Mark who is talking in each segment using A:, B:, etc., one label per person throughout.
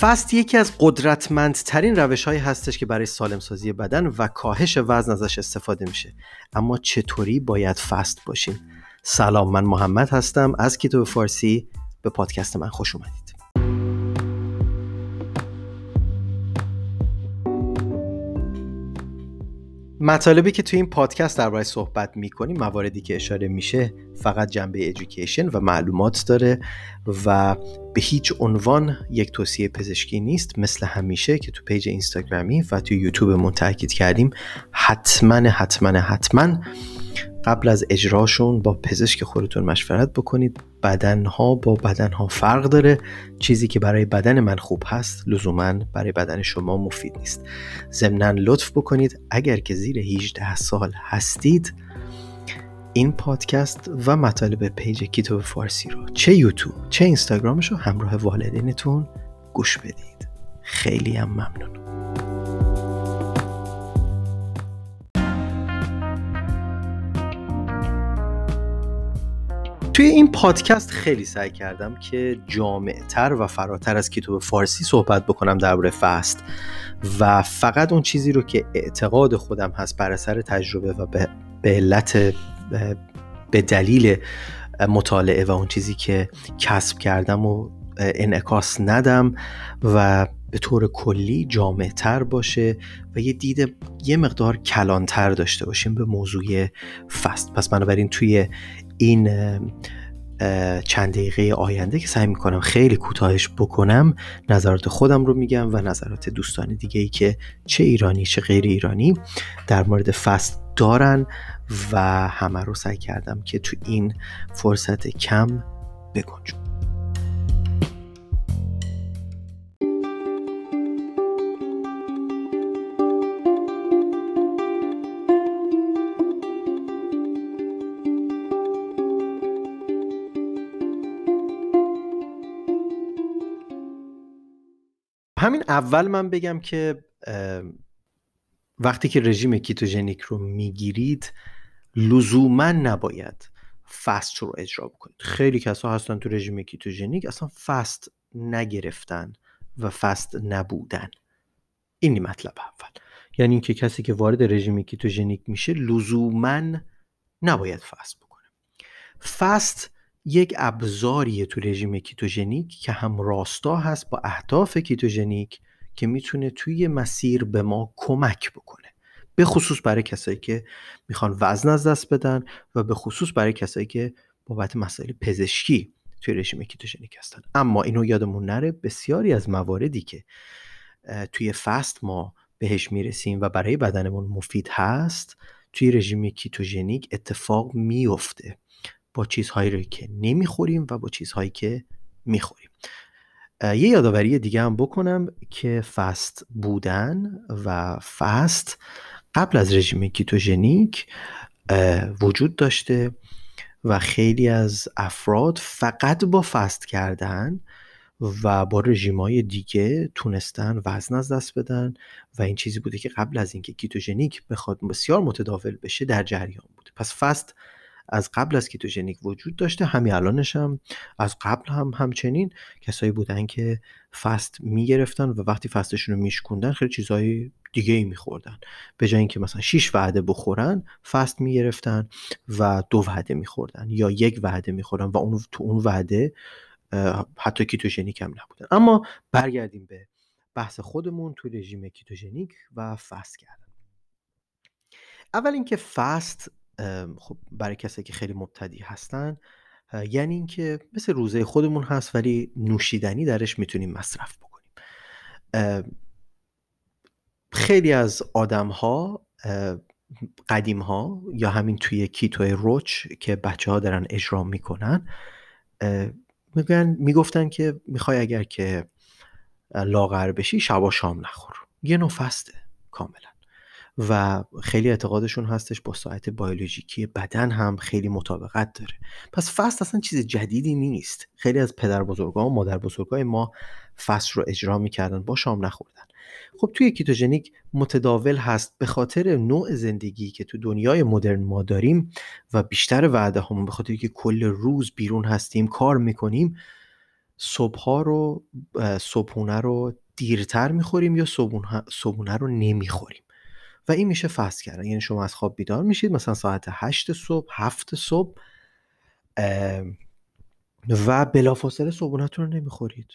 A: فست یکی از قدرتمندترین روش هایی هستش که برای سالم سازی بدن و کاهش وزن ازش استفاده میشه. اما چطوری باید فست باشیم؟ سلام من محمد هستم از کتاب فارسی. به پادکست من خوش اومدید. مطالبی که توی این پادکست درباره صحبت می‌کنیم مواردی که اشاره میشه فقط جنبه ادویکیشن و معلومات داره و به هیچ عنوان یک توصیه پزشکی نیست مثل همیشه که تو پیج اینستاگرامی و تو یوتیوب تاکید کردیم. حتما حتما حتما قبل از اجراشون با پزشک خودتون مشورت بکنید. بدنها با بدنها فرق داره. چیزی که برای بدن من خوب هست لزوما برای بدن شما مفید نیست. ضمنا لطف بکنید. اگر که زیر 18 سال هستید این پادکست و مطالب page کیتو فارسی رو چه یوتیوب چه اینستاگرامش رو همراه والدینتون گوش بدید. خیلی هم ممنون. توی این پادکست خیلی سعی کردم که جامعتر و فراتر از کیتو فارسی صحبت بکنم درباره fast و فقط اون چیزی رو که اعتقاد خودم هست بر اثر تجربه و به علت به دلیل مطالعه و اون چیزی که کسب کردم و انعکاس ندم و به طور کلی جامعتر باشه و یه دید یه مقدار کلانتر داشته باشیم به موضوع فست. پس بنابراین توی این چند دقیقه آینده که سعی می‌کنم خیلی کوتاهش بکنم نظرات خودم رو میگم و نظرات دوستان دیگه ای که چه ایرانی چه غیر ایرانی در مورد فست دارن و همه رو سعی کردم که تو این فرصت کم بگنجم همین اول من بگم که وقتی که رژیم کیتوژنیک رو می‌گیرید لزوما نباید fast رو اجرا بکنید. خیلی کسا هستن تو رژیم کیتوژنیک اصلا fast نگرفتن و fast نبودن. اینی مطلب اول. یعنی اینکه کسی که وارد رژیم کیتوژنیک میشه لزوما نباید fast بکنه. fast یک ابزاریه تو رژیم کیتوژنیک که هم راستا هست با اهداف کیتوژنیک که می‌تونه توی مسیر به ما کمک بکنه. به خصوص برای کسایی که می‌خوان وزن از دست بدن و به خصوص برای کسایی که بابت مسائل پزشکی توی رژیم کیتوژنیک هستن. اما اینو یادمون نره بسیاری از مواردی که توی fast ما بهش می‌رسیم و برای بدنمون مفید هست توی رژیم کیتوژنیک اتفاق میفته با چیزهایی که نمی‌خوریم و با چیزهایی که می‌خوریم. یه یادآوری دیگه هم بکنم که fast بودن و fast قبل از رژیم کیتوژنیک وجود داشته و خیلی از افراد فقط با fast کردن و با رژیم های دیگه تونستن وزن از دست بدن و این چیزی بوده که قبل از اینکه کیتوژنیک بخواد بسیار متداول بشه در جریان بوده. پس fast از قبل از کیتوژنیک وجود داشته همین الانش هم از قبل هم همچنین کسایی بودن که fast می‌گرفتن و وقتی fast شون رو میشکوندن خیلی چیزهای دیگه ای میخوردن. به جای اینکه مثلا 6 وعده بخورن fast می‌گرفتن و دو وعده میخوردن یا یک وعده می‌خورن و اون تو اون وعده حتی کیتوژنیک هم نبودن. اما برگردیم به بحث خودمون تو رژیم کیتوژنیک و fast کردن. اول اینکه فست خب برای کسایی که خیلی مبتدی هستن یعنی اینکه مثل روزه خودمون هست ولی نوشیدنی درش می‌تونیم مصرف بکنیم. خیلی از آدم ها قدیم ها یا همین توی کیتوی روچ که بچه ها دارن اجرا می‌کنن میگن می‌گفتن که می‌خوای اگر که لاغر بشی شبا شام نخور. یه نوع فسته کاملا. و خیلی اعتقادشون هستش با ساعت بیولوژیکی بدن هم خیلی مطابقت داره. پس فست اصلا چیز جدیدی نیست. خیلی از پدر بزرگا و مادر بزرگای ما فست رو اجرا می‌کردن با شام نخوردن. خب توی کیتوژنیک متداول هست به خاطر نوع زندگی که تو دنیای مدرن ما داریم و بیشتر وعده همون به خاطر که کل روز بیرون هستیم کار می‌کنیم صبحها رو صبحونه رو دیرتر می‌خوریم یا صبحونه رو نمی‌خوریم. و این میشه فست کردن. یعنی شما از خواب بیدار میشید مثلا ساعت هشت صبح هفت صبح و بلافاصله صبحونتون رو نمی‌خورید.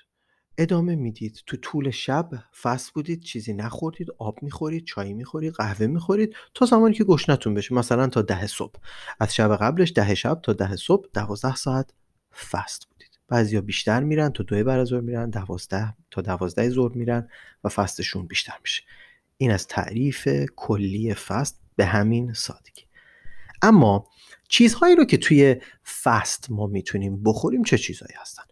A: ادامه می‌دید. تو طول شب فست بودید چیزی نخوردید آب می‌خورید چای می‌خورید قهوه می‌خورید تا زمانی که گشنتون بشه. مثلا تا ده صبح. از شب قبلش ده شب تا ده صبح دوازده ساعت فست بودید. بعضیا بیشتر میرن تا دو بعد از ظهر میرن دوازده تا دوازده ظهر میرن و فستشون بیشتر میشه. این از تعریف کلی فست به همین سادگی. اما چیزهایی رو که توی فست ما می‌تونیم بخوریم چه چیزهایی هستن؟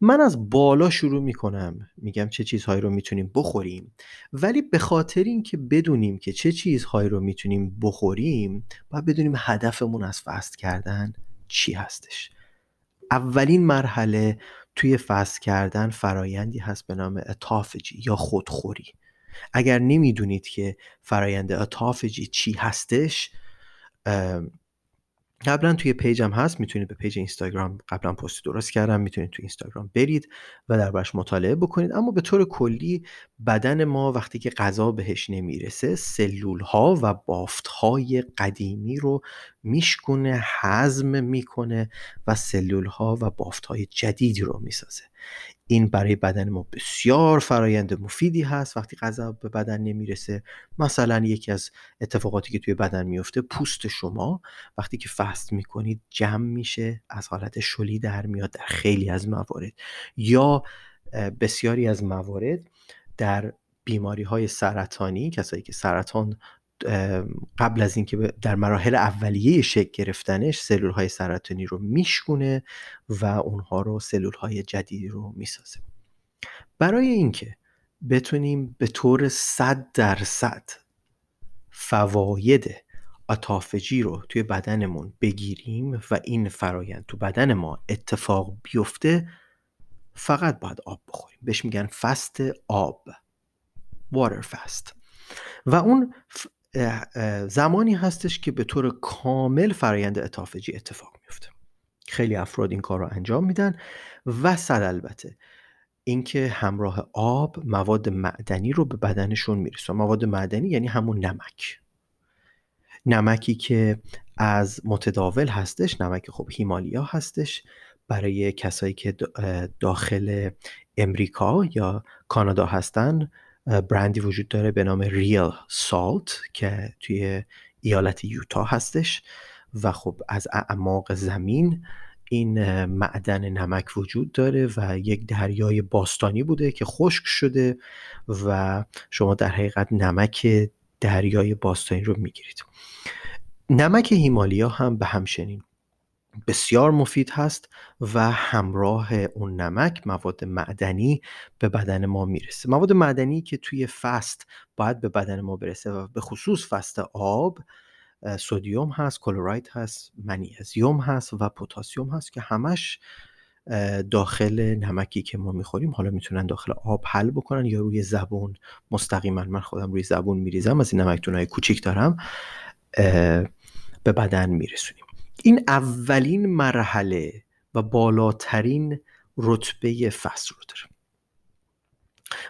A: من از بالا شروع می‌کنم میگم چه چیزهایی رو می‌تونیم بخوریم ولی به خاطر اینکه بدونیم که چه چیزهایی رو می‌تونیم بخوریم باید بدونیم هدفمون از فست کردن چی هستش. اولین مرحله توی fast کردن فرایندی هست به نام autophagy یا خودخوری. اگر نمی‌دونید که فرایند autophagy چی هستش قبلا توی page م هست می‌تونید به page اینستاگرام قبلا پست درست کردم می‌تونید توی اینستاگرام برید و درباره‌ش مطالعه بکنید. اما به طور کلی بدن ما وقتی که غذا بهش نمی‌رسه سلول ها و بافت های قدیمی رو میشکونه هضم می‌کنه و سلول ها و بافت های جدیدی رو می‌سازه. این برای بدن ما بسیار فرایند مفیدی هست. وقتی غذا به بدن نمی‌رسه مثلا یکی از اتفاقاتی که توی بدن میفته پوست شما. وقتی که فست می‌کنید جمع میشه از حالت شلی در میاد در خیلی از موارد. یا بسیاری از موارد در بیماری های سرطانی کسایی که سرطان قبل از اینکه در مراحل اولیه شکل گرفتنش سلول های سرطانی رو میشکونه و اونها رو سلول های جدیدی رو می‌سازه. برای اینکه بتونیم به طور صد درصد فواید اتافجی رو توی بدنمون بگیریم و این فرایند تو بدن ما اتفاق بیفته فقط باید آب بخوریم. بهش میگن فست آب water fast. و اون زمانی هستش که به طور کامل فرایند اتافجی اتفاق میفته. خیلی افراد این کار رو انجام میدن و صد البته اینکه همراه آب مواد معدنی رو به بدنشون می‌رسه مواد معدنی یعنی همون نمک. نمکی که از متداول هستش نمک خب هیمالیا هستش. برای کسایی که داخل امریکا یا کانادا هستن برندی وجود داره به نام ریل سالت که توی ایالت یوتا هستش و خب از اعماق زمین این معدن نمک وجود داره و یک دریای باستانی بوده که خشک شده و شما در حقیقت نمک دریای باستانی رو می‌گیرید. نمک هیمالیا هم به همچنین بسیار مفید هست و همراه اون نمک مواد معدنی به بدن ما می‌رسه. مواد معدنی که توی فست باید به بدن ما برسه و به خصوص فست آب سودیوم هست کلوراید هست منیزیوم هست و پتاسیم هست که همش داخل نمکی که ما می‌خوریم حالا می‌تونن داخل آب حل بکنن یا روی زبون مستقیما من خودم روی زبون میریزم از این نمکتون های کوچیک دارم به بدن میرسونیم. این اولین مرحله و بالاترین رتبه فصل رو داره.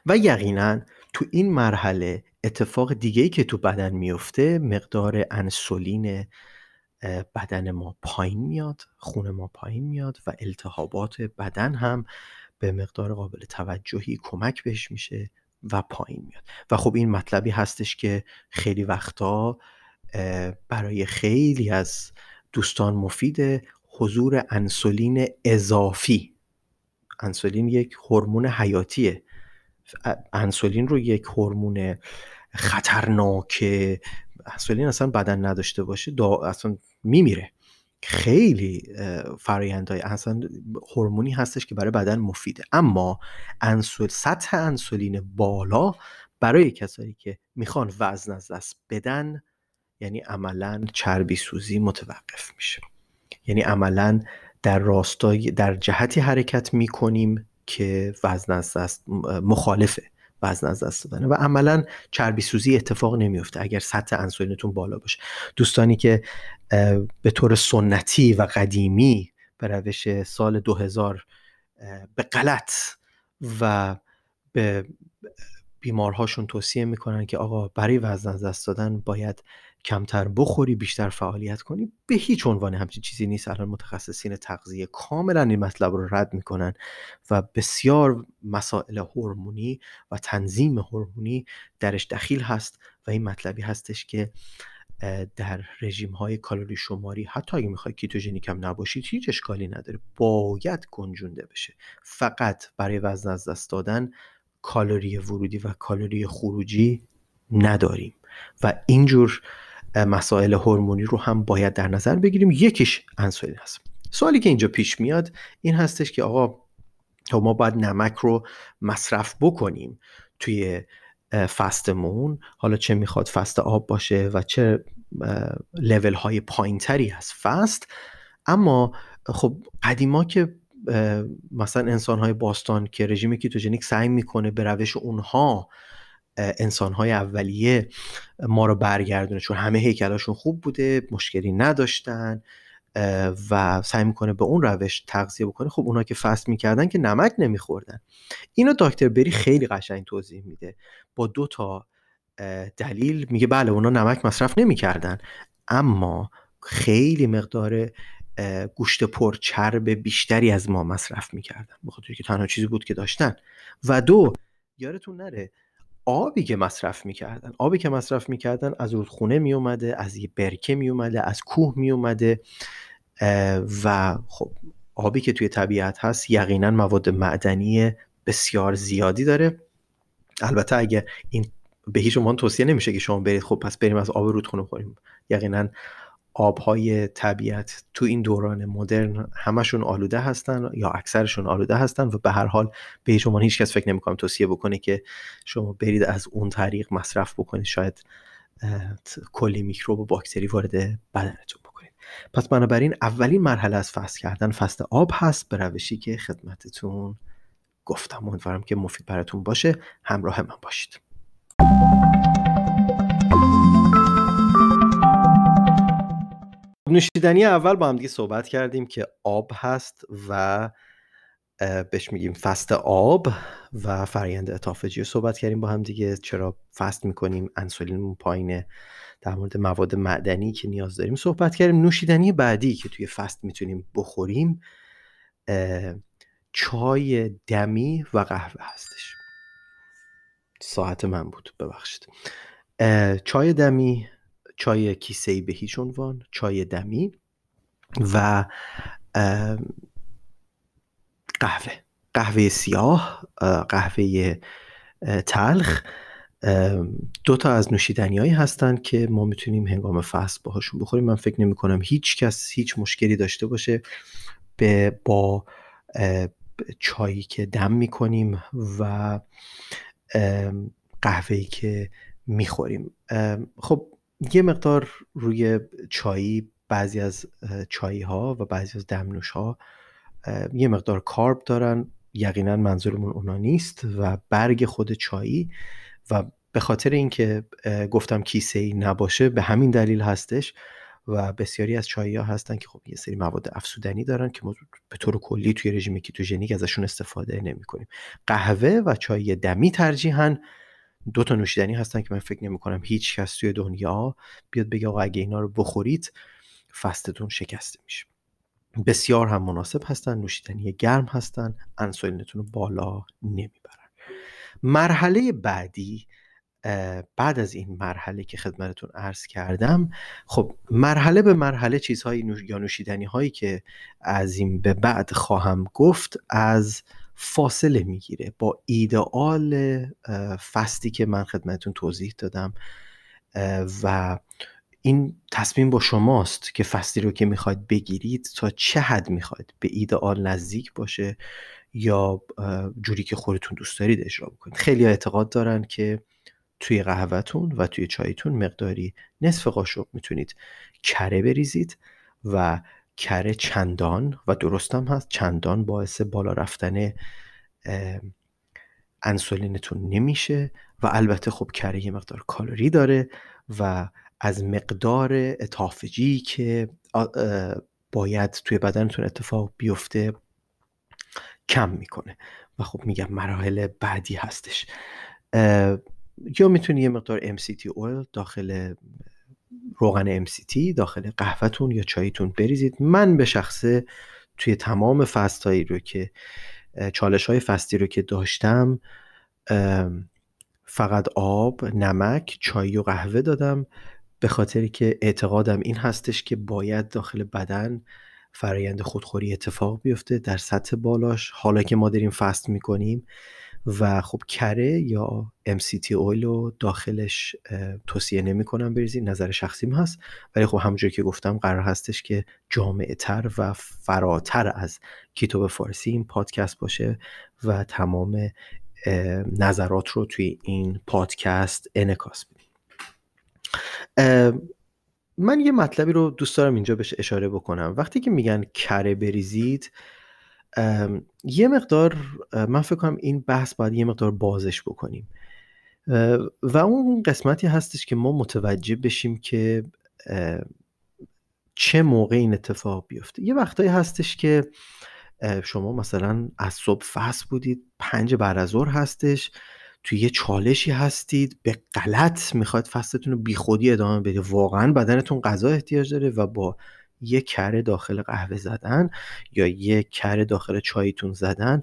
A: و یقینا تو این مرحله اتفاق دیگه که تو بدن میفته مقدار انسولین بدن ما پایین میاد خون ما پایین میاد و التهابات بدن هم به مقدار قابل توجهی کمک بهش میشه و پایین میاد. و خب این مطلبی هستش که خیلی وقتا برای خیلی از دوستان مفید حضور انسولین اضافی. انسولین یک هورمون حیاتیه. انسولین رو یک هورمون خطرناک انسولین اصلا بدن نداشته باشه دا اصلا میمیره. خیلی فرایندهای اصلا هورمونی هستش که برای بدن مفیده. اما انسول سطح انسولین بالا برای کسایی که می‌خوان وزن از دست بدن یعنی عملا چربی سوزی متوقف میشه. یعنی عملا در راستای در جهتی حرکت می‌کنیم که وزن از دست مخالفه وزن از دست دادن. و عملا چربی سوزی اتفاق نمیفته اگر سطح انسولینتون بالا باشه. دوستانی که به طور سنتی و قدیمی به روش سال 2000 به غلط و به بیمارهاشون توصیه می‌کنن که آقا برای وزن از دست دادن باید کمتر بخوری بیشتر فعالیت کنی به هیچ عنوان همچین چیزی نیست. الان متخصصین تغذیه کاملا این مطلب رو رد می‌کنن و بسیار مسائل هورمونی و تنظیم هورمونی درش دخیل هست و این مطلبی هستش که در رژیم های کالری شماری حتی اگه می‌خوای کیتوژنیک هم نباشید هیچ اشکالی نداره. باید گنجونده بشه. فقط برای وزن از دست دادن کالری ورودی و کالری خروجی نداریم. و اینجور مسائل هورمونی رو هم باید در نظر بگیریم. یکیش انسولین هست. سوالی که اینجا پیش میاد این هستش که آقا ما باید نمک رو مصرف بکنیم توی فستمون. حالا چه می‌خواد فست آب باشه و چه لول های پایین تری از فست. اما خب قدیما که مثلا انسان های باستان که رژیم کیتوژنیک سعی می‌کنه به روش اونها انسان های اولیه ما رو برگردونه. چون همه هیکلاشون خوب بوده مشکلی نداشتن و سعی می‌کنه به اون روش تغذیه بکنه. خب اونا که فست می‌کردن که نمک نمیخوردن. اینو دکتر بری خیلی قشنگ توضیح میده. با دو تا دلیل میگه بله اونا نمک مصرف نمی‌کردن. اما خیلی مقدار گوشت پر چرب بیشتری از ما مصرف می‌کردن. بخاطر که تنها چیزی بود که داشتن. و دو یارتون نره آبی که مصرف می‌کردن. آبی که مصرف می‌کردن از رودخونه میومده از یه برکه میومده از کوه میومده و خب آبی که توی طبیعت هست یقینا مواد معدنی بسیار زیادی داره. البته اگه این به هیچ عنوان توصیه نمیشه که شما برید خب پس بریم از آب رودخونه خوریم یقینا آبهای طبیعت تو این دوران مدرن همشون آلوده هستن یا اکثرشون آلوده هستن و به هر حال به عنوان هیچ کس فکر نمی‌کنم توصیه بکنه که شما برید از اون طریق مصرف بکنید. شاید کلی میکروب و باکتری وارد بدنتون بکنید. پس بنابراین اولین مرحله از فست کردن فست آب هست به روشی که خدمتتون گفتم. امیدوارم که مفید براتون باشه. همراه من باشید. نوشیدنی اول با هم دیگه صحبت کردیم که آب هست و بهش میگیم فست آب و فرایند اتافجی صحبت کردیم با هم دیگه. چرا فست می‌کنیم؟ انسولینمون پایینه. در مورد مواد معدنی که نیاز داریم صحبت کردیم. نوشیدنی بعدی که توی فست می‌تونیم بخوریم چای دمی و قهوه هستش. ساعت من بود. ببخشید. چای دمی چای کیسه به هیچ عنوان چای دمی و قهوه. قهوه سیاه قهوه تلخ. دو تا از نوشیدنی هایی هستن که ما می‌تونیم هنگام فصل باهاشون بخوریم. من فکر نمی کنم هیچ کس هیچ مشکلی داشته باشه به با چایی که دم می‌کنیم و قهوه‌ای که می‌خوریم. خب یه مقدار روی چایی بعضی از چایی ها و بعضی از دمنوش ها یه مقدار کارب دارن. یقینا منظورمون اونا نیست و برگ خود چایی و به خاطر اینکه گفتم کیسه ای نباشه به همین دلیل هستش و بسیاری از چایی ها هستن که خب یه سری مواد افسودنی دارن که ما به طور کلی توی رژیم کیتوژنیک ازشون استفاده نمی کنیم قهوه و چای دمی ترجیحاً دو تا نوشیدنی هستن که من فکر نمی کنم هیچ کس توی دنیا بیاد بگه آقا اگه اینا رو بخورید فستتون شکسته میشه. بسیار هم مناسب هستن نوشیدنی گرم هستن انسولینتون رو بالا نمی‌برن. مرحله بعدی بعد از این مرحله که خدمتتون عرض کردم خب مرحله به مرحله چیزهایی یا نوشیدنی هایی که از این به بعد خواهم گفت از فاصله می‌گیره. با ایدئال فستی که من خدمتون توضیح دادم و این تصمیم با شماست که فستی رو که می‌خواید بگیرید تا چه حد می‌خواید به ایدئال نزدیک باشه یا جوری که خودتون دوست دارید اجرا بکنید. خیلی اعتقاد دارن که توی قهوهتون و توی چایتون مقداری نصف قاشق می‌تونید کره بریزید و کره چندان و درستم هست. چندان باعث بالا رفتن انسولینتون نمیشه و البته خب کره یه مقدار کالری داره و از مقدار اتافجی که باید توی بدنتون اتفاق بیفته کم می‌کنه. و خب میگم مراحل بعدی هستش. یا می‌تونی یه مقدار MCT oil داخل روغن MCT داخل قهوهتون یا چایتون بریزید. من به شخصه توی تمام فست هایی رو که چالش های فستی رو که داشتم فقط آب، نمک، چای و قهوه دادم. به خاطری که اعتقادم این هستش که باید داخل بدن فرایند خودخوری اتفاق بیفته در سطح بالاش. حالا که ما داریم فست می‌کنیم و خب کره یا MCT اویل رو داخلش توصیه نمی کنم بریزید نظر شخصیم هست. ولی خب همونجور که گفتم قرار هستش که جامعه تر و فراتر از کیتو به فارسی این پادکست باشه و تمام نظرات رو توی این پادکست انکاس بدیم. من یه مطلبی رو دوست دارم اینجا بهش اشاره بکنم. وقتی که میگن کره بریزید یه مقدار من فکر کنم این بحث باید یه مقدار بازش بکنیم. و اون قسمتی هستش که ما متوجه بشیم که چه موقع این اتفاق بیفته. یه وقتایی هستش که شما مثلا از صبح فصل بودید پنج بعد از ظهر هستش توی یه چالشی هستید به غلط می‌خواد فصلتون رو بیخودی ادامه بدید. واقعا بدنتون غذا احتیاج داره و با یه کره داخل قهوه زدن یا یه کره داخل چایتون زدن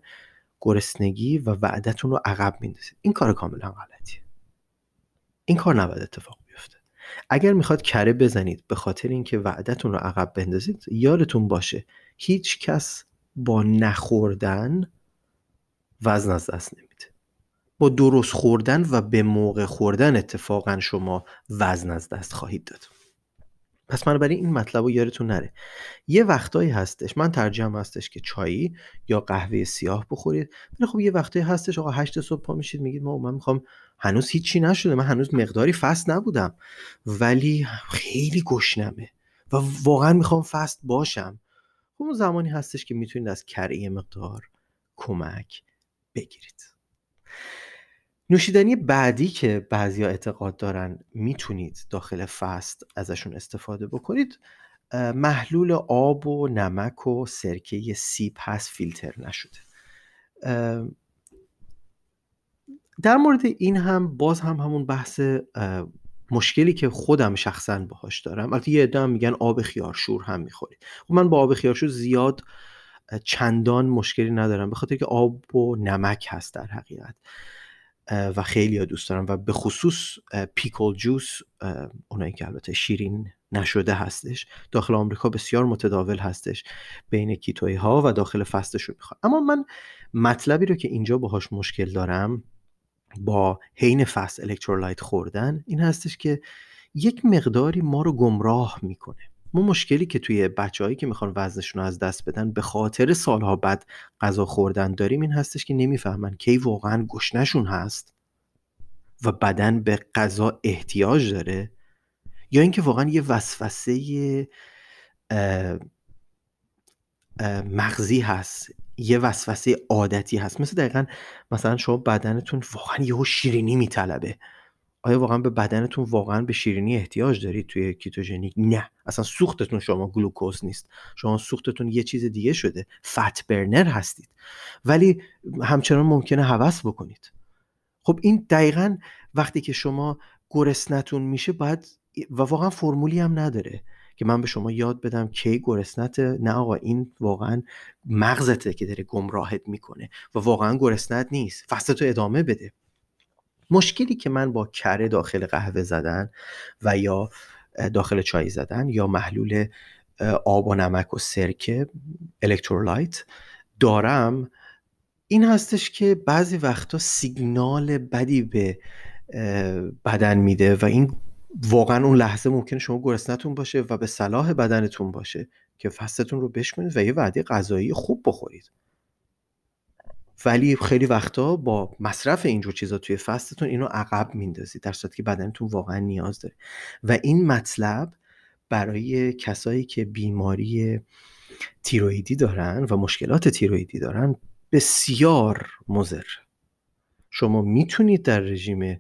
A: گرسنگی و وعدتون رو عقب میندازید این کار کاملا غلطیه. این کار نباید اتفاق بیفته. اگر می‌خواد کره بزنید به خاطر اینکه وعدتون رو عقب بندازید یادتون باشه هیچ کس با نخوردن وزن از دست نمیده. با درست خوردن و به موقع خوردن اتفاقا شما وزن از دست خواهید داد. پس بنابراین این مطلب رو یادتون نره. یه وقتایی هستش من ترجیحم هستش که چایی یا قهوه سیاه بخورید. ولی خب یه وقتایی هستش آقا هشت صبح پا میشید میگید ما من می‌خوام هنوز هیچی نشده. من هنوز مقداری فست نبودم. ولی خیلی گشنمه و واقعا می‌خوام فست باشم. خب اون زمانی هستش که می‌تونید از کره مقدار کمک بگیرید. نوشیدنی بعدی که بعضیا اعتقاد دارن می‌تونید داخل فست ازشون استفاده بکنید محلول آب و نمک و سرکه سیب هست فیلتر نشده. در مورد این هم باز هم همون بحث مشکلی که خودم شخصا باهاش دارم. البته یه عده میگن آب خیارشور هم می‌خورید خب من با آب خیارشور زیاد چندان مشکلی ندارم به خاطر که آب و نمک هست در حقیقت. و خیلی دوست دارم و به خصوص پیکل جوس اونایی که البته شیرین نشده هستش داخل آمریکا بسیار متداول هستش بین کیتوی ها و داخل فستش رو می‌خوام اما من مطلبی رو که اینجا باهاش مشکل دارم با حین فست الکترولایت خوردن این هستش که یک مقداری ما رو گمراه می‌کنه. ما مشکلی که توی بچههایی که می‌خوان وزنشون رو از دست بدن به خاطر سالها بعد غذا خوردن داریم این هستش که نمی‌فهمن کی واقعا گشنشون هست و بدن به غذا احتیاج داره یا اینکه واقعا یه وسوسه مغزی هست یه وسوسه عادتی هست. مثل دقیقا مثلا شما بدنتون واقعا یهو شیرینی میطلبه. آیا واقعا به بدنتون واقعا به شیرینی احتیاج دارید توی کیتوژنیک؟ نه اصلا سوختتون شما گلوکوز نیست. شما سوختتون یه چیز دیگه شده فت برنر هستید. ولی همچنان ممکنه هوس بکنید. خب این دقیقا وقتی که شما گرسنتون میشه باید و واقعا فرمولی هم نداره که من به شما یاد بدم کی گرسنت نه آقا این واقعا مغزته که داره گمراهت می‌کنه و واقعا گرسنت نیست. فستتو ادامه بده. مشکلی که من با کره داخل قهوه زدن و یا داخل چای زدن یا محلول آب و نمک و سرکه الکترولایت دارم این هستش که بعضی وقتا سیگنال بدی به بدن میده و این واقعا اون لحظه ممکنه شما گرسنتون باشه و به صلاح بدنتون باشه که فستتون رو بشکنید و یه وعده غذایی خوب بخورید. ولی خیلی وقتا با مصرف اینجور چیزا توی فستتون اینو عقب میندازید در صورتی که بدنتون واقعا نیاز داره. و این مطلب برای کسایی که بیماری تیرویدی دارن و مشکلات تیرویدی دارن بسیار مضر. شما می‌تونید در رژیم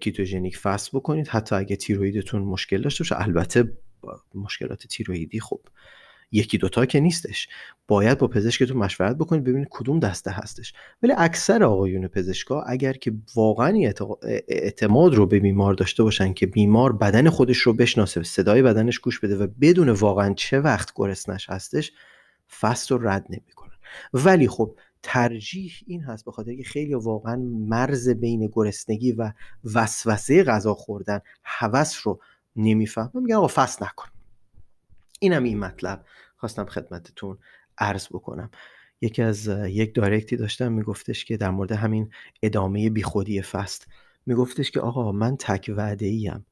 A: کیتوژنیک فست بکنید حتی اگه تیرویدتون مشکل داشته باشه البته مشکلات تیرویدی خب یکی دوتا که نیستش. باید با پزشکتون مشورت بکنید ببینید کدوم دسته هستش. ولی اکثر آقایون پزشکا اگر که واقعا اعتماد رو به بیمار داشته باشن که بیمار بدن خودش رو بشناسه صدای بدنش گوش بده و بدون واقعا چه وقت گرسنش هستش فست رو رد نمی‌کنن. ولی خب ترجیح این هست به خاطر که خیلی واقعا مرز بین گرسنگی و وسوسه غذا خوردن هوس رو نمی‌فهمم. میگن آقا فست نکن. اینم این مطلب خواستم خدمتتون عرض بکنم. یکی از یک دایرکتی داشتم میگفتش که در مورد همین ادامه بیخودی فست میگفتش که آقا من تک وعده ایم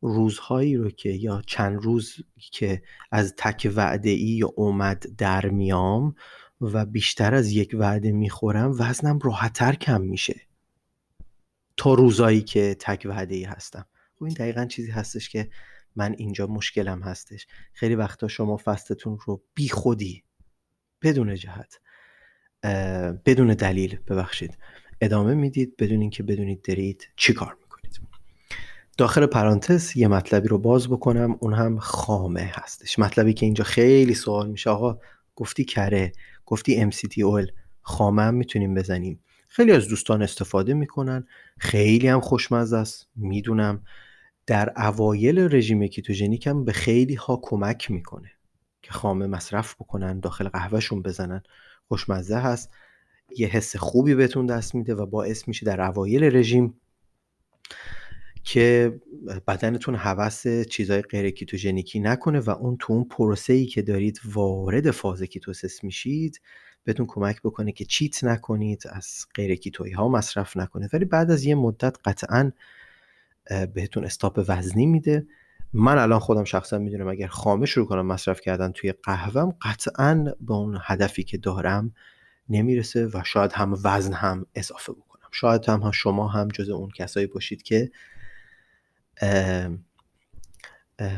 A: روزهایی رو که یا چند روز که از تک وعده ای اومد در میام و بیشتر از یک وعده می‌خورم وزنم راحتتر کم میشه تا روزایی که تک وعده ای هستم. خب این دقیقا چیزی هستش که من اینجا مشکلم هستش. خیلی وقتا شما فستتون رو بی خودی بدون جهت بدون دلیل ببخشید ادامه می‌دید. بدون اینکه بدونید دارید چی کار می‌کنید. داخل پرانتز یه مطلبی رو باز بکنم. اون هم خامه هستش. مطلبی که اینجا خیلی سوال میشه. آقا گفتی کره گفتی MCT خامه هم می‌تونیم بزنیم. خیلی از دوستان استفاده می‌کنن. خیلی هم خوشمزه است. می‌دونم. در اوایل رژیم کیتوژنیک هم به خیلی ها کمک می‌کنه که خامه مصرف بکنن داخل قهوهشون بزنن. خوشمزه هست. یه حس خوبی بهتون دست میده و باعث میشه در اوایل رژیم که بدنتون هوس چیزای غیر کیتوژنیکی نکنه و اون تو اون پروسه ای که دارید وارد فاز ketosis میشید بهتون کمک بکنه که cheat نکنید از غیر کیتویی ها مصرف نکنید. ولی بعد از یه مدت قطعا بهتون stop وزنی میده. من الان خودم شخصا می‌دونم اگر خامه شروع کنم مصرف کردن توی قهوهم قطعا به اون هدفی که دارم نمی‌رسه و شاید هم وزن هم اضافه بکنم. شاید هم شما هم جز اون کسایی باشید که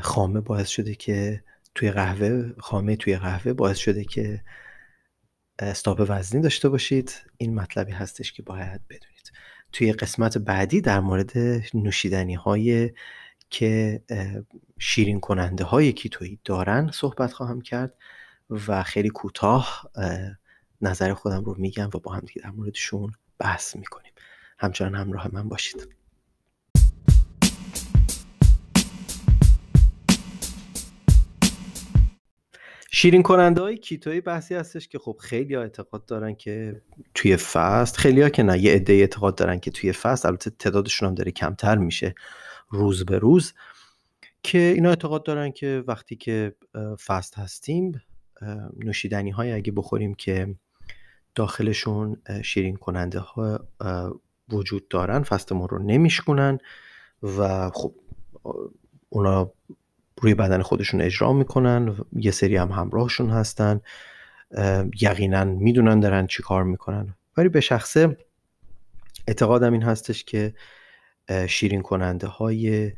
A: خامه باعث شده که توی قهوه خامه توی قهوه باعث شده که استاپ وزنی داشته باشید. این مطلبی هستش که باید بدونید. توی قسمت بعدی در مورد نوشیدنی های که شیرین کننده های کیتویی دارن صحبت خواهم کرد و خیلی کوتاه نظر خودم رو میگم و با هم دیگه در موردشون بحث می‌کنیم. همچنان همراه من باشید. شیرین کننده های کیتوی بحثی هستش که خب خیلی ها اعتقاد دارن که توی فست خیلی ها که نه یه عده اعتقاد دارن که توی فست البته تعدادشون هم داره کمتر میشه روز به روز که اینا اعتقاد دارن که وقتی که فست هستیم نوشیدنی های اگه بخوریم که داخلشون شیرین کننده ها وجود دارن فست ما رو نمیشکنن و خب اونا روی بدن خودشون اجرا می‌کنن یه سری هم همراهشون هستن. یقینا می‌دونن دارن چی کار می‌کنن. ولی به شخصه اعتقادم این هستش که شیرین کننده های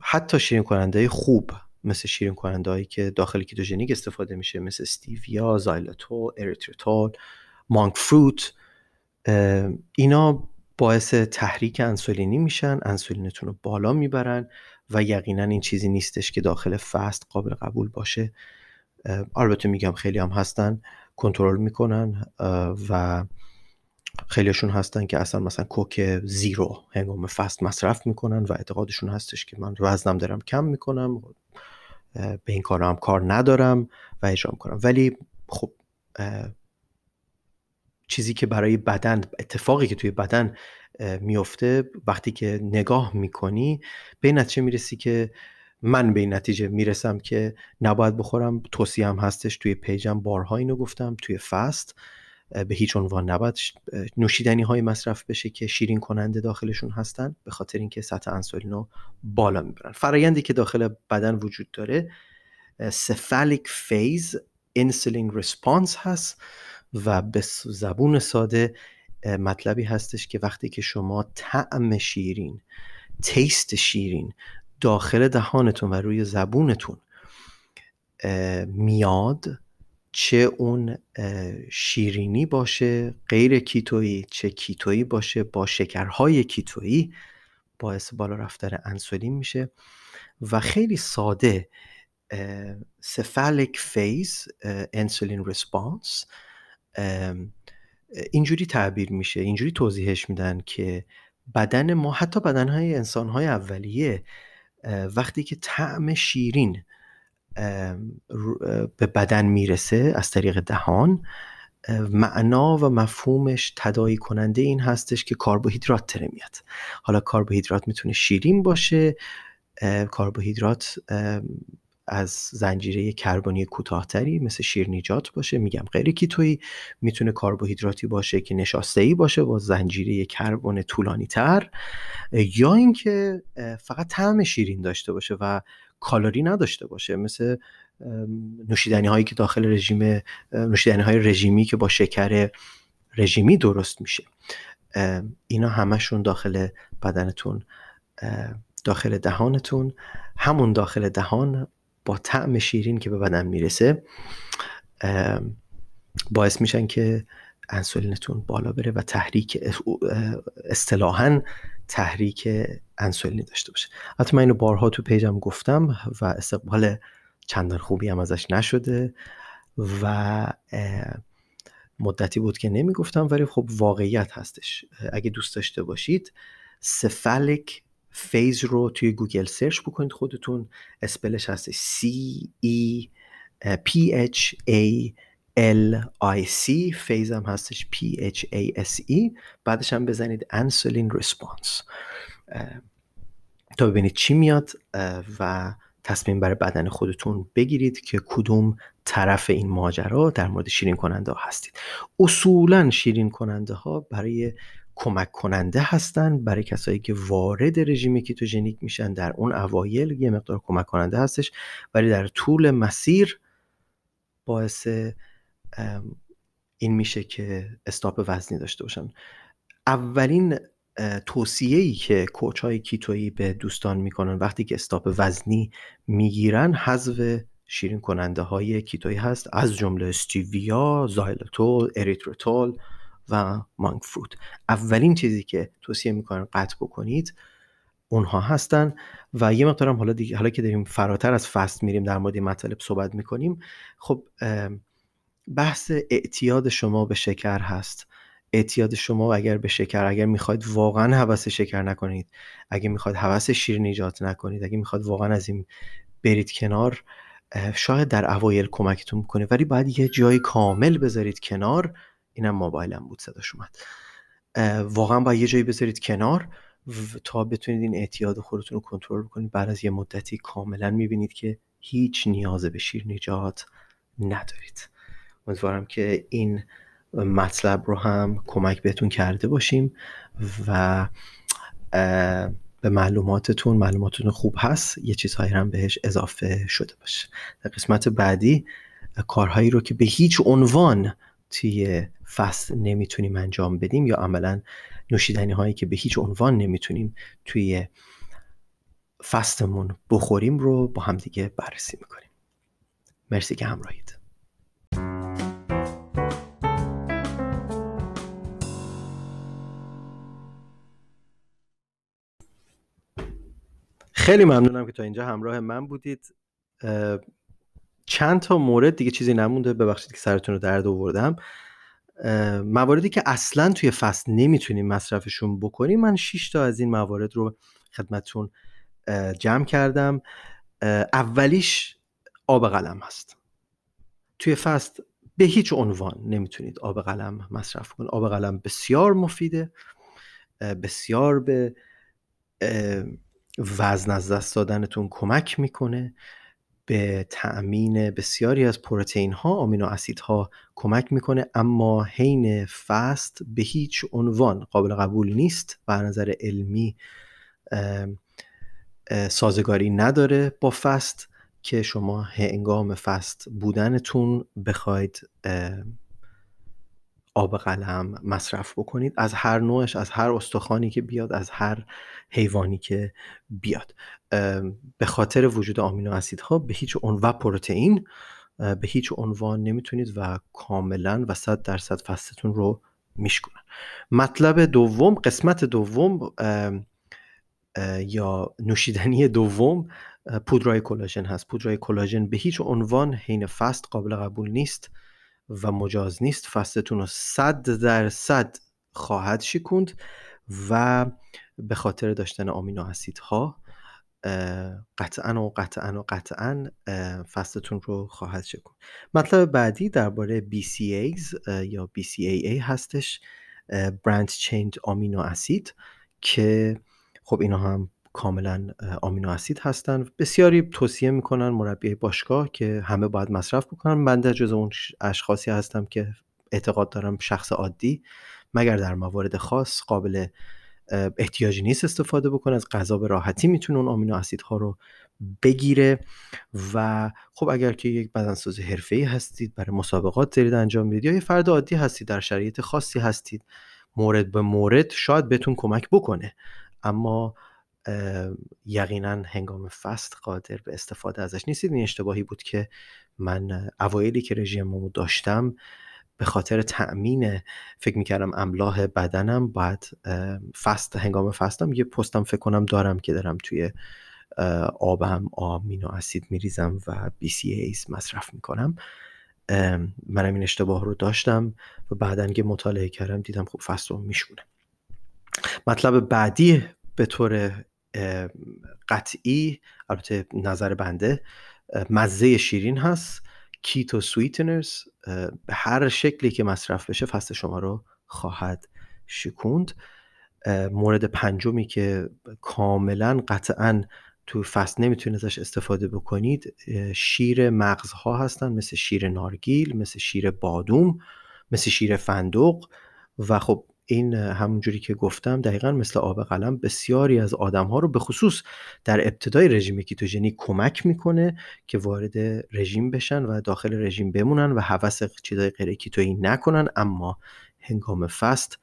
A: حتی شیرین کننده خوب مثل شیرین کننده هایی که داخل کیتوژنیک استفاده میشه مثل stevia، xylitol، erythritol، monk fruit اینا باعث تحریک انسولینی میشن. انسولینتون رو بالا می‌برن. و یقینا این چیزی نیستش که داخل fast قابل قبول باشه. البته میگم خیلی هم هستن کنترل می‌کنن و خیلیشون هستن که اصلا مثلا کوک زیرو هنگام فست مصرف می‌کنن و اعتقادشون هستش که من وزنم دارم کم می‌کنم به این کار هم کار ندارم و اجرا می‌کنم. ولی خب چیزی که برای بدن اتفاقی که توی بدن میفته وقتی که نگاه می‌کنی به این نتیجه می‌رسی که من به این نتیجه می‌رسم که نباید بخورم. توصیه هم هستش توی page م بارها اینو گفتم توی fast. به هیچ عنوان نباید نوشیدنی های مصرف بشه که شیرین کننده داخلشون هستن به خاطر اینکه سطح انسولین رو بالا می‌برن. فرایندی که داخل بدن وجود داره cephalic phase insulin response هست و به زبون ساده مطلبی هستش که وقتی که شما طعم شیرین taste شیرین داخل دهانتون و روی زبونتون میاد چه اون شیرینی باشه غیر keto یی چه keto یی باشه با شکرهای keto یی باعث بالا رفتن انسولین میشه و خیلی ساده cephalic phase insulin response اینجوری تعبیر میشه اینجوری توضیحش میدن که بدن ما حتی بدنهای انسانهای اولیه وقتی که طعم شیرین به بدن می‌رسه از طریق دهان معنا و مفهومش تدایی کننده این هستش که کربوهیدرات تره میاد. حالا کربوهیدرات می‌تونه شیرین باشه کربوهیدرات از زنجیره کربنی کوتاهتری مثل شیرنیجات باشه. میگم غیر کیتویی می‌تونه کربوهیدراتی باشه که نشاسته ای باشه با زنجیره کربن طولانی تر یا اینکه فقط طعم شیرین داشته باشه و کالری نداشته باشه. مثل نوشیدنی هایی که داخل رژیم نوشیدنی های رژیمی که با شکر رژیمی درست میشه. اینا همشون داخل بدنتون داخل دهانتون. همون داخل دهان با طعم شیرین که به بدن می‌رسه باعث میشن که انسولینتون بالا بره و تحریک اصطلاحا تحریک انسولینی داشته باشه. حتی من اینو بارها تو پیجم گفتم و استقبال چندان خوبی هم ازش نشده و مدتی بود که نمی‌گفتم ولی خب واقعیت هستش. اگه دوست داشته باشید سفالک phase رو توی گوگل search بکنید خودتون. spell ش هستش C E P H A L I C. phase هم هستش P H A S E. بعدش هم بزنید insulin response تا ببینید چی میاد و تصمیم برای بدن خودتون بگیرید که کدوم طرف این ماجرا در مورد شیرین کننده ها هستید. اصولا شیرین کننده ها برای کمک کننده هستن برای کسایی که وارد رژیم ketogenic میشن. در اون اوایل یه مقدار کمک کننده هستش ولی در طول مسیر باعث این میشه که stop وزنی داشته باشن. اولین توصیه ای که coach های keto یی به دوستان می‌کنن وقتی که stop وزنی می‌گیرن حذف شیرین کننده های keto یی هست. از جمله stevia، xylitol، erythritol و مانگ فروت اولین چیزی که توصیه می‌کنن قطع بکنید اونها هستن و یه مقدارم حالا دیگه حالا که داریم فراتر از فست میریم در مورد مطالب صحبت می‌کنیم خب بحث اعتیاد شما به شکر هست. اعتیاد شما اگر به شکر اگر می‌خواید واقعا حوس شکر نکنید اگر می‌خواید حوس شیرین ایجاد نکنید اگر می‌خواید واقعا از این برید کنار شاید در اوایل کمکتون می‌کنه ولی باید یه جای کامل بذارید کنار اینم موبایلم بود صداش اومد. واقعا باید یه جایی بذارید کنار تا بتونید این اعتیاد خودتون رو کنترل کنید بعد از یه مدتی کاملا می‌بینید که هیچ نیاز به شیر نجات ندارید. امیدوارم که این مطلب رو هم کمک بهتون کرده باشیم و به معلوماتتون معلوماتتون خوب هست یه چیزهایی هم بهش اضافه شده باشه. در قسمت بعدی کارهایی رو که به هیچ عنوان توی فصل نمی‌تونیم انجام بدیم یا عملا نوشیدنی هایی که به هیچ عنوان نمی‌تونیم توی فستمون بخوریم رو با همدیگه بررسی می‌کنیم. مرسی که همراهید. خیلی ممنونم که تا اینجا همراه من بودید. چند تا مورد دیگه چیزی نمونده. ببخشید که سرتون رو درد آوردم. مواردی که اصلا توی فصل نمی‌تونیم مصرفشون بکنیم من 6 تا از این موارد رو خدمتتون جمع کردم. اولیش آب قلم هست. توی فصل به هیچ عنوان نمی‌تونید آب قلم مصرف کنید. آب قلم بسیار مفیده بسیار به وزن از دست دادنتون کمک می‌کنه. به تأمین بسیاری از پروتئین ها آمینو ها کمک می‌کنه اما حین فست به هیچ عنوان قابل قبول نیست و نظر علمی سازگاری نداره با فست که شما هنگام فست بودنتون بخواید آب قلم مصرف بکنید از هر نوعش از هر استخوانی که بیاد از هر حیوانی که بیاد. به خاطر وجود آمینو اسیدها به هیچ عنوان و پروتئین به هیچ عنوان نمی‌تونید و کاملا و صد درصد فستتون رو میشکنن مطلب دوم قسمت دوم یا نوشیدنی دوم پودرای کلاژن هست. پودرای کلاژن به هیچ عنوان حین فست قابل قبول نیست. و مجاز نیست فستتون رو صد درصد خواهد شکوند و به خاطر داشتن آمینو اسیدها قطعا و قطعا و قطعا فستتون رو خواهد شکن مطلب بعدی درباره BCAs یا BCAA هستش برند چینج آمینو اسید که خب اینا هم کاملا آمینو اسید هستن. بسیاری توصیه می‌کنن مربی باشگاه که همه باید مصرف بکنن. بنده جز اون اشخاصی هستم که اعتقاد دارم شخص عادی. مگر در موارد خاص قابل احتیاجی نیست استفاده بکنه از غذا به راحتی می‌تونه اون آمینو اسیدها رو بگیره. و خب اگر که یک بدنساز حرفه‌ای هستید برای مسابقات دارید انجام می‌دید یا یه فرد عادی هستید در شرایط خاصی هستید مورد به مورد شاید بهتون کمک بکنه. اما یقینا هنگام فست قادر به استفاده ازش نیستید این اشتباهی بود که من اوایلی که رژیممو داشتم به خاطر تأمین فکر می‌کردم املاح بدنم باید فست هنگام فستم یه پستم فکر کنم دارم که دارم توی آبم آمینو اسید میریزم و BCAAs مصرف می‌کنم. منم این اشتباه رو داشتم و بعدا که مطالعه کردم دیدم خب فست رو میشونه. مطلب بعدی به طور قطعی البته نظر بنده مزه شیرین هست. keto sweeteners به هر شکلی که مصرف بشه fast شما رو خواهد شکوند. مورد پنجمی که کاملا قطعا تو fast نمی‌تونید ازش استفاده بکنید شیر مغزها هستن مثل شیر نارگیل مثل شیر بادوم مثل شیر فندق. و خب این همونجوری که گفتم دقیقا مثل آب قلم بسیاری از آدم ها رو به خصوص در ابتدای رژیم کیتوژنی کمک می‌کنه که وارد رژیم بشن و داخل رژیم بمونن و حوث چیزای غیر کیتویی نکنن. اما هنگام فست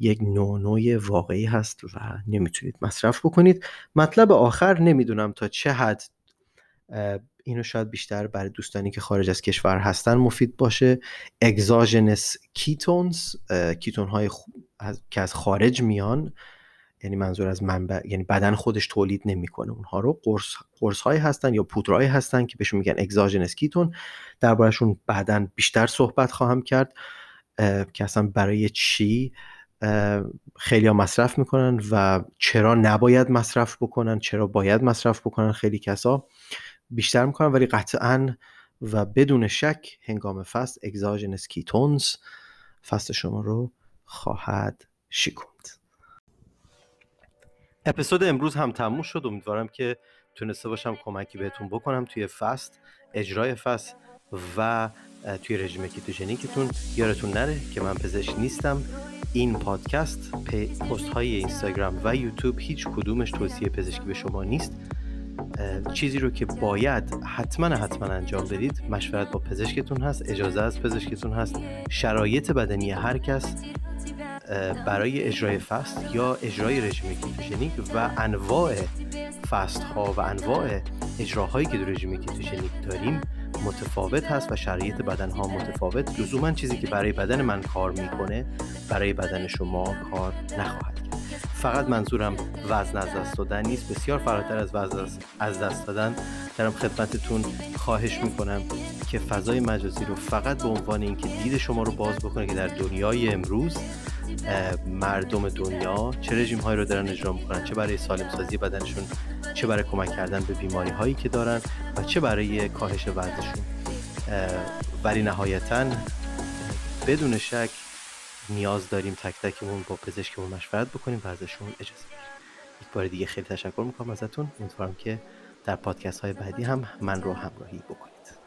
A: یک نوع واقعی هست و نمی‌تونید مصرف بکنید. مطلب آخر نمی‌دونم تا چه حد اینو شاید بیشتر برای دوستانی که خارج از کشور هستن مفید باشه. اگزاژنس کیتونز کیتون های که از خارج میان یعنی منظور از منبع یعنی بدن خودش تولید نمی‌کنه اونها رو قرص قرص هایی هستن یا پودرهایی هستن که بهشون میگن اگزاژنس کیتون دربارهشون بعدا بیشتر صحبت خواهم کرد که اصلا برای چی خیلی ها مصرف می‌کنن و چرا نباید مصرف بکنن چرا باید مصرف بکنن خیلی کسا. بیشتر می‌کنن ولی قطعا و بدون شک هنگام فست اگزاژنس کیتونز فست شما رو خواهد شکوند. اپیزود امروز هم تموم شد. امیدوارم که تونسته باشم کمکی بهتون بکنم توی فست اجرای فست و توی رژیم کیتوژنیکتون. یارتون نره که من پزشک نیستم. این پادکست پست های اینستاگرام و یوتیوب هیچ کدومش توصیه پزشکی به شما نیست. چیزی رو که باید حتما حتما انجام بدید مشورت با پزشکتون هست اجازه از پزشکتون هست. شرایط بدنی هر کس برای اجرای fast یا اجرای رژیم ketogenic و انواع fast ها و انواع اجراهایی که در رژیم ketogenic داریم متفاوت هست و شرایط بدن ها متفاوت. لزوما چیزی که برای بدن من کار می‌کنه برای بدن شما کار نخواهد فقط منظورم وزن از دست دادن نیست. بسیار فراتر از وزن از دست دادن. دارم خدمتتون خواهش می‌کنم که فضای مجازی رو فقط به عنوان اینکه دید شما رو باز بکنه که در دنیای امروز مردم دنیا چه رژیم هایی رو دارن اجرا می‌کنن چه برای سالم سازی بدنشون چه برای کمک کردن به بیماری هایی که دارن و چه برای کاهش وزنشون. ولی نهایتا بدون شک نیاز داریم تک تکمون با پزشکمون مشورت بکنیم و ازشون اجازه بگیریم. یک بار دیگه خیلی تشکر می‌کنم ازتون. امیدوارم که در پادکست های بعدی هم من رو همراهی بکنید.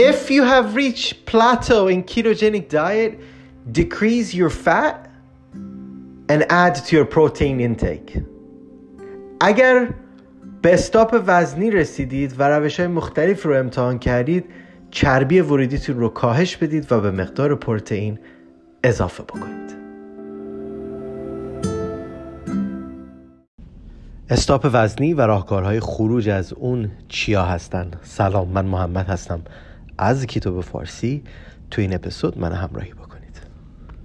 A: If you have reached plateau in ketogenic diet, decrease your fat and add to your protein intake. اگر به استاپ وزنی رسیدید و روش های مختلف رو امتحان کردید چربی ورودیتون رو کاهش بدید و به مقدار پروتئین اضافه بکنید. استاپ وزنی و راهکارهای خروج از اون چیا هستن. سلام من محمد هستم. از کیتو به فارسی تو این اپیزود من همراهی بکن